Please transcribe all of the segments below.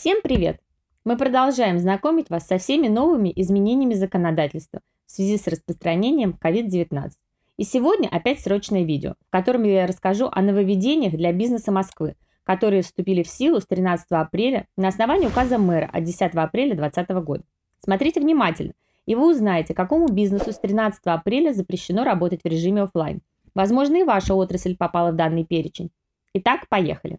Всем привет! Мы продолжаем знакомить вас со всеми новыми изменениями законодательства в связи с распространением COVID-19. И сегодня опять срочное видео, в котором я расскажу о нововведениях для бизнеса Москвы, которые вступили в силу с 13 апреля на основании указа мэра от 10 апреля 2020 года. Смотрите внимательно, и вы узнаете, какому бизнесу с 13 апреля запрещено работать в режиме офлайн. Возможно, и ваша отрасль попала в данный перечень. Итак, поехали.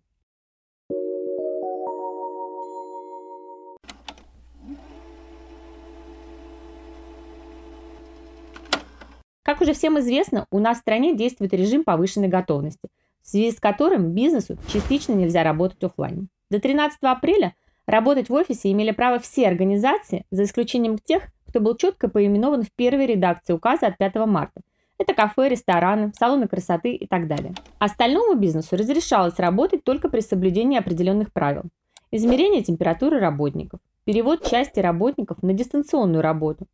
Как уже всем известно, у нас в стране действует режим повышенной готовности, в связи с которым бизнесу частично нельзя работать офлайн. До 13 апреля работать в офисе имели право все организации, за исключением тех, кто был четко поименован в первой редакции указа от 5 марта. Это кафе, рестораны, салоны красоты и так далее. Остальному бизнесу разрешалось работать только при соблюдении определенных правил. Измерение температуры работников, перевод части работников на дистанционную работу,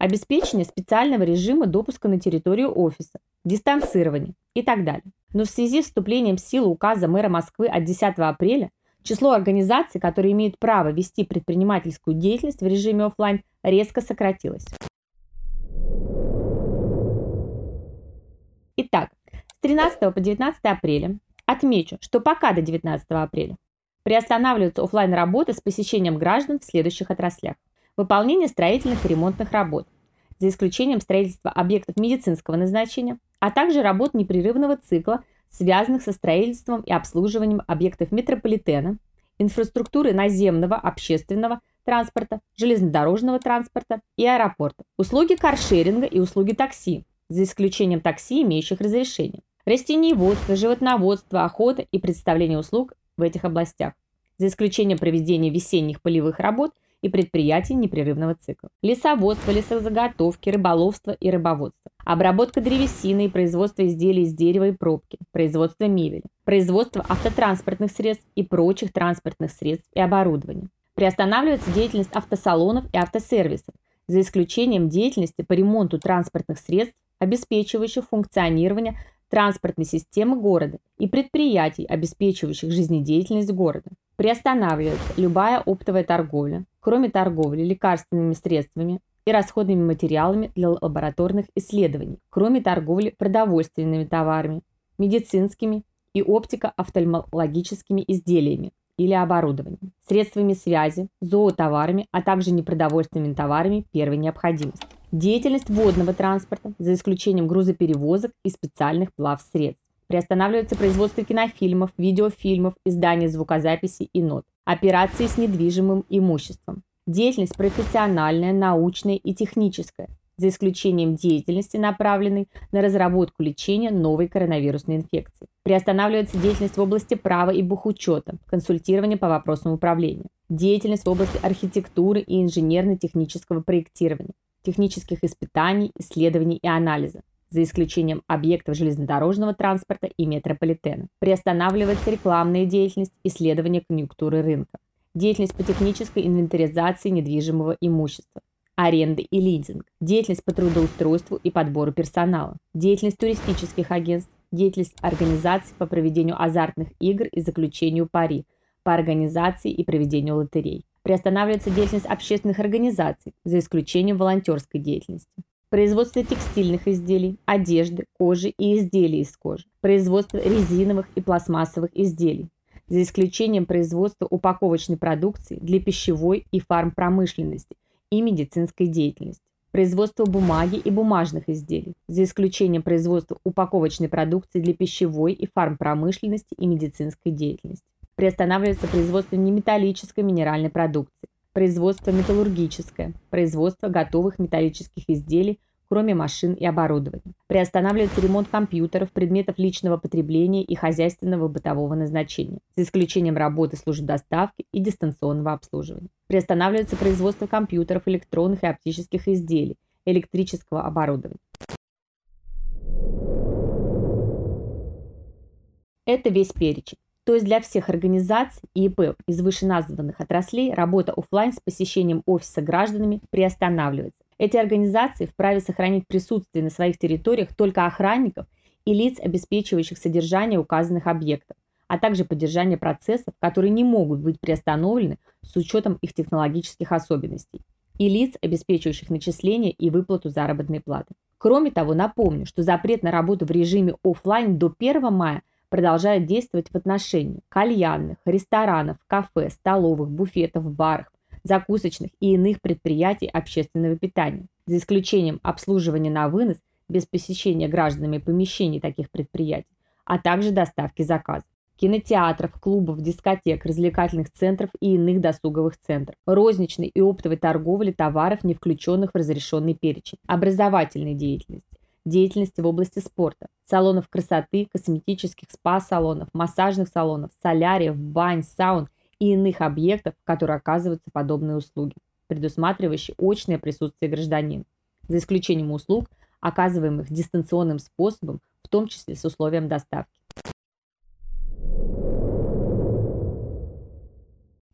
обеспечение специального режима допуска на территорию офиса, дистанцирование и так далее. Но в связи с вступлением в силу указа мэра Москвы от 10 апреля число организаций, которые имеют право вести предпринимательскую деятельность в режиме офлайн, резко сократилось. Итак, с 13 по 19 апреля отмечу, что пока до 19 апреля приостанавливаются офлайн работы с посещением граждан в следующих отраслях выполнение строительных и ремонтных работ, за исключением строительства объектов медицинского назначения, а также работ непрерывного цикла, связанных со строительством и обслуживанием объектов метрополитена, инфраструктуры наземного, общественного транспорта, железнодорожного транспорта и аэропорта, услуги каршеринга и услуги такси, за исключением такси, имеющих разрешение, растениеводство, животноводство, охота и представление услуг в этих областях, за исключением проведения весенних полевых работ – и предприятий непрерывного цикла. Лесоводство, лесозаготовки, рыболовство и рыбоводство. Обработка древесины и производство изделий из дерева и пробки. Производство мебели. Производство автотранспортных средств и прочих транспортных средств и оборудования. Приостанавливается деятельность автосалонов и автосервисов, за исключением деятельности по ремонту транспортных средств, обеспечивающих функционирование транспортной системы города и предприятий, обеспечивающих жизнедеятельность города. Приостанавливается любая оптовая торговля, кроме торговли лекарственными средствами и расходными материалами для лабораторных исследований, кроме торговли продовольственными товарами, медицинскими и оптико-офтальмологическими изделиями или оборудованием, средствами связи, зоотоварами, а также непродовольственными товарами первой необходимости. Деятельность водного транспорта, за исключением грузоперевозок и специальных плавсредств. Приостанавливается производство кинофильмов, видеофильмов, издание звукозаписи и нот. Операции с недвижимым имуществом. Деятельность профессиональная, научная и техническая, за исключением деятельности, направленной на разработку лечения новой коронавирусной инфекции. Приостанавливается деятельность в области права и бухучета, консультирование по вопросам управления. Деятельность в области архитектуры и инженерно-технического проектирования, технических испытаний, исследований и анализа за исключением объектов железнодорожного транспорта и метрополитена. Приостанавливается рекламная деятельность, исследование конъюнктуры рынка, деятельность по технической инвентаризации недвижимого имущества, аренды и лизинг, деятельность по трудоустройству и подбору персонала, деятельность туристических агентств, деятельность организаций по проведению азартных игр и заключению пари, по организации и проведению лотерей. Приостанавливается деятельность общественных организаций, за исключением волонтерской деятельности. Производство текстильных изделий, одежды, кожи и изделий из кожи, производство резиновых и пластмассовых изделий, за исключением производства упаковочной продукции для пищевой и фармпромышленности и медицинской деятельности, производство бумаги и бумажных изделий, за исключением производства упаковочной продукции для пищевой и фармпромышленности и медицинской деятельности. Приостанавливается производство неметаллической минеральной продукции, производство металлургическое, производство готовых металлических изделий, кроме машин и оборудования. Приостанавливается ремонт компьютеров, предметов личного потребления и хозяйственного бытового назначения, за исключением работы служб доставки и дистанционного обслуживания. Приостанавливается производство компьютеров, электронных и оптических изделий, электрического оборудования. Это весь перечень. То есть для всех организаций и ИП из вышеназванных отраслей работа офлайн с посещением офиса гражданами приостанавливается. Эти организации вправе сохранить присутствие на своих территориях только охранников и лиц, обеспечивающих содержание указанных объектов, а также поддержание процессов, которые не могут быть приостановлены с учетом их технологических особенностей, и лиц, обеспечивающих начисление и выплату заработной платы. Кроме того, напомню, что запрет на работу в режиме офлайн до 1 мая продолжает действовать в отношении кальянных, ресторанов, кафе, столовых, буфетов, баров, закусочных и иных предприятий общественного питания, за исключением обслуживания на вынос без посещения гражданами помещений таких предприятий, а также доставки заказов кинотеатров, клубов, дискотек, развлекательных центров и иных досуговых центров, розничной и оптовой торговли товаров, не включенных в разрешенный перечень, образовательной деятельности, деятельности в области спорта, салонов красоты, косметических спа-салонов, массажных салонов, соляриев, бань, саун и иных объектов, в которые оказываются подобные услуги, предусматривающие очное присутствие гражданина, за исключением услуг, оказываемых дистанционным способом, в том числе с условием доставки.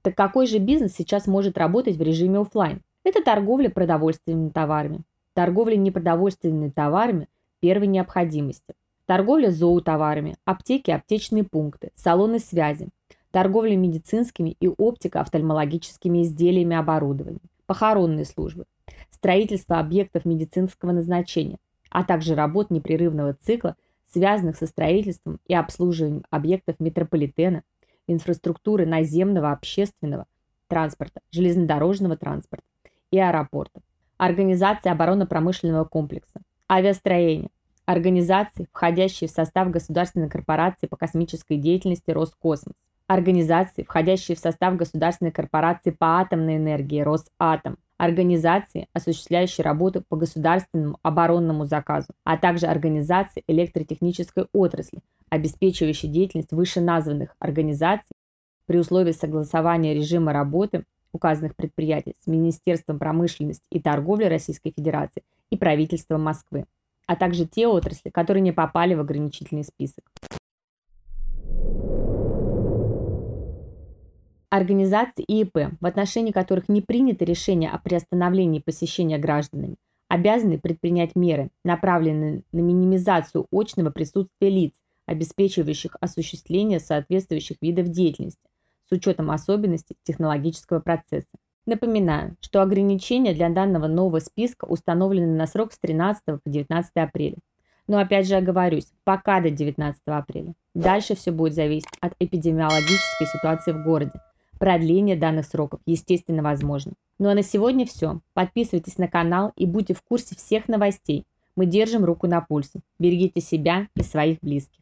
Так какой же бизнес сейчас может работать в режиме офлайн? Это торговля продовольственными товарами. Торговля непродовольственными товарами первой необходимости. Торговля зоотоварами, аптеки, аптечные пункты, салоны связи, торговля медицинскими и оптико-офтальмологическими изделиями и оборудованием, похоронные службы, строительство объектов медицинского назначения, а также работ непрерывного цикла, связанных со строительством и обслуживанием объектов метрополитена, инфраструктуры наземного общественного транспорта, железнодорожного транспорта и аэропортов, организации оборонно-промышленного комплекса, авиастроения, организации, входящие в состав государственной корпорации по космической деятельности Роскосмос, организации, входящие в состав государственной корпорации по атомной энергии Росатом, организации, осуществляющие работу по государственному оборонному заказу, а также организации электротехнической отрасли, обеспечивающие деятельность вышеназванных организаций при условии согласования режима работы указанных предприятий с Министерством промышленности и торговли Российской Федерации и правительством Москвы, а также те отрасли, которые не попали в ограничительный список. Организации ИИП, в отношении которых не принято решение о приостановлении посещения гражданами, обязаны предпринять меры, направленные на минимизацию очного присутствия лиц, обеспечивающих осуществление соответствующих видов деятельности с учетом особенностей технологического процесса. Напоминаю, что ограничения для данного нового списка установлены на срок с 13 по 19 апреля. Но опять же оговорюсь, пока до 19 апреля. Дальше все будет зависеть от эпидемиологической ситуации в городе, Продление данных сроков, естественно, возможно. Ну а на сегодня все. Подписывайтесь на канал и будьте в курсе всех новостей. Мы держим руку на пульсе. Берегите себя и своих близких.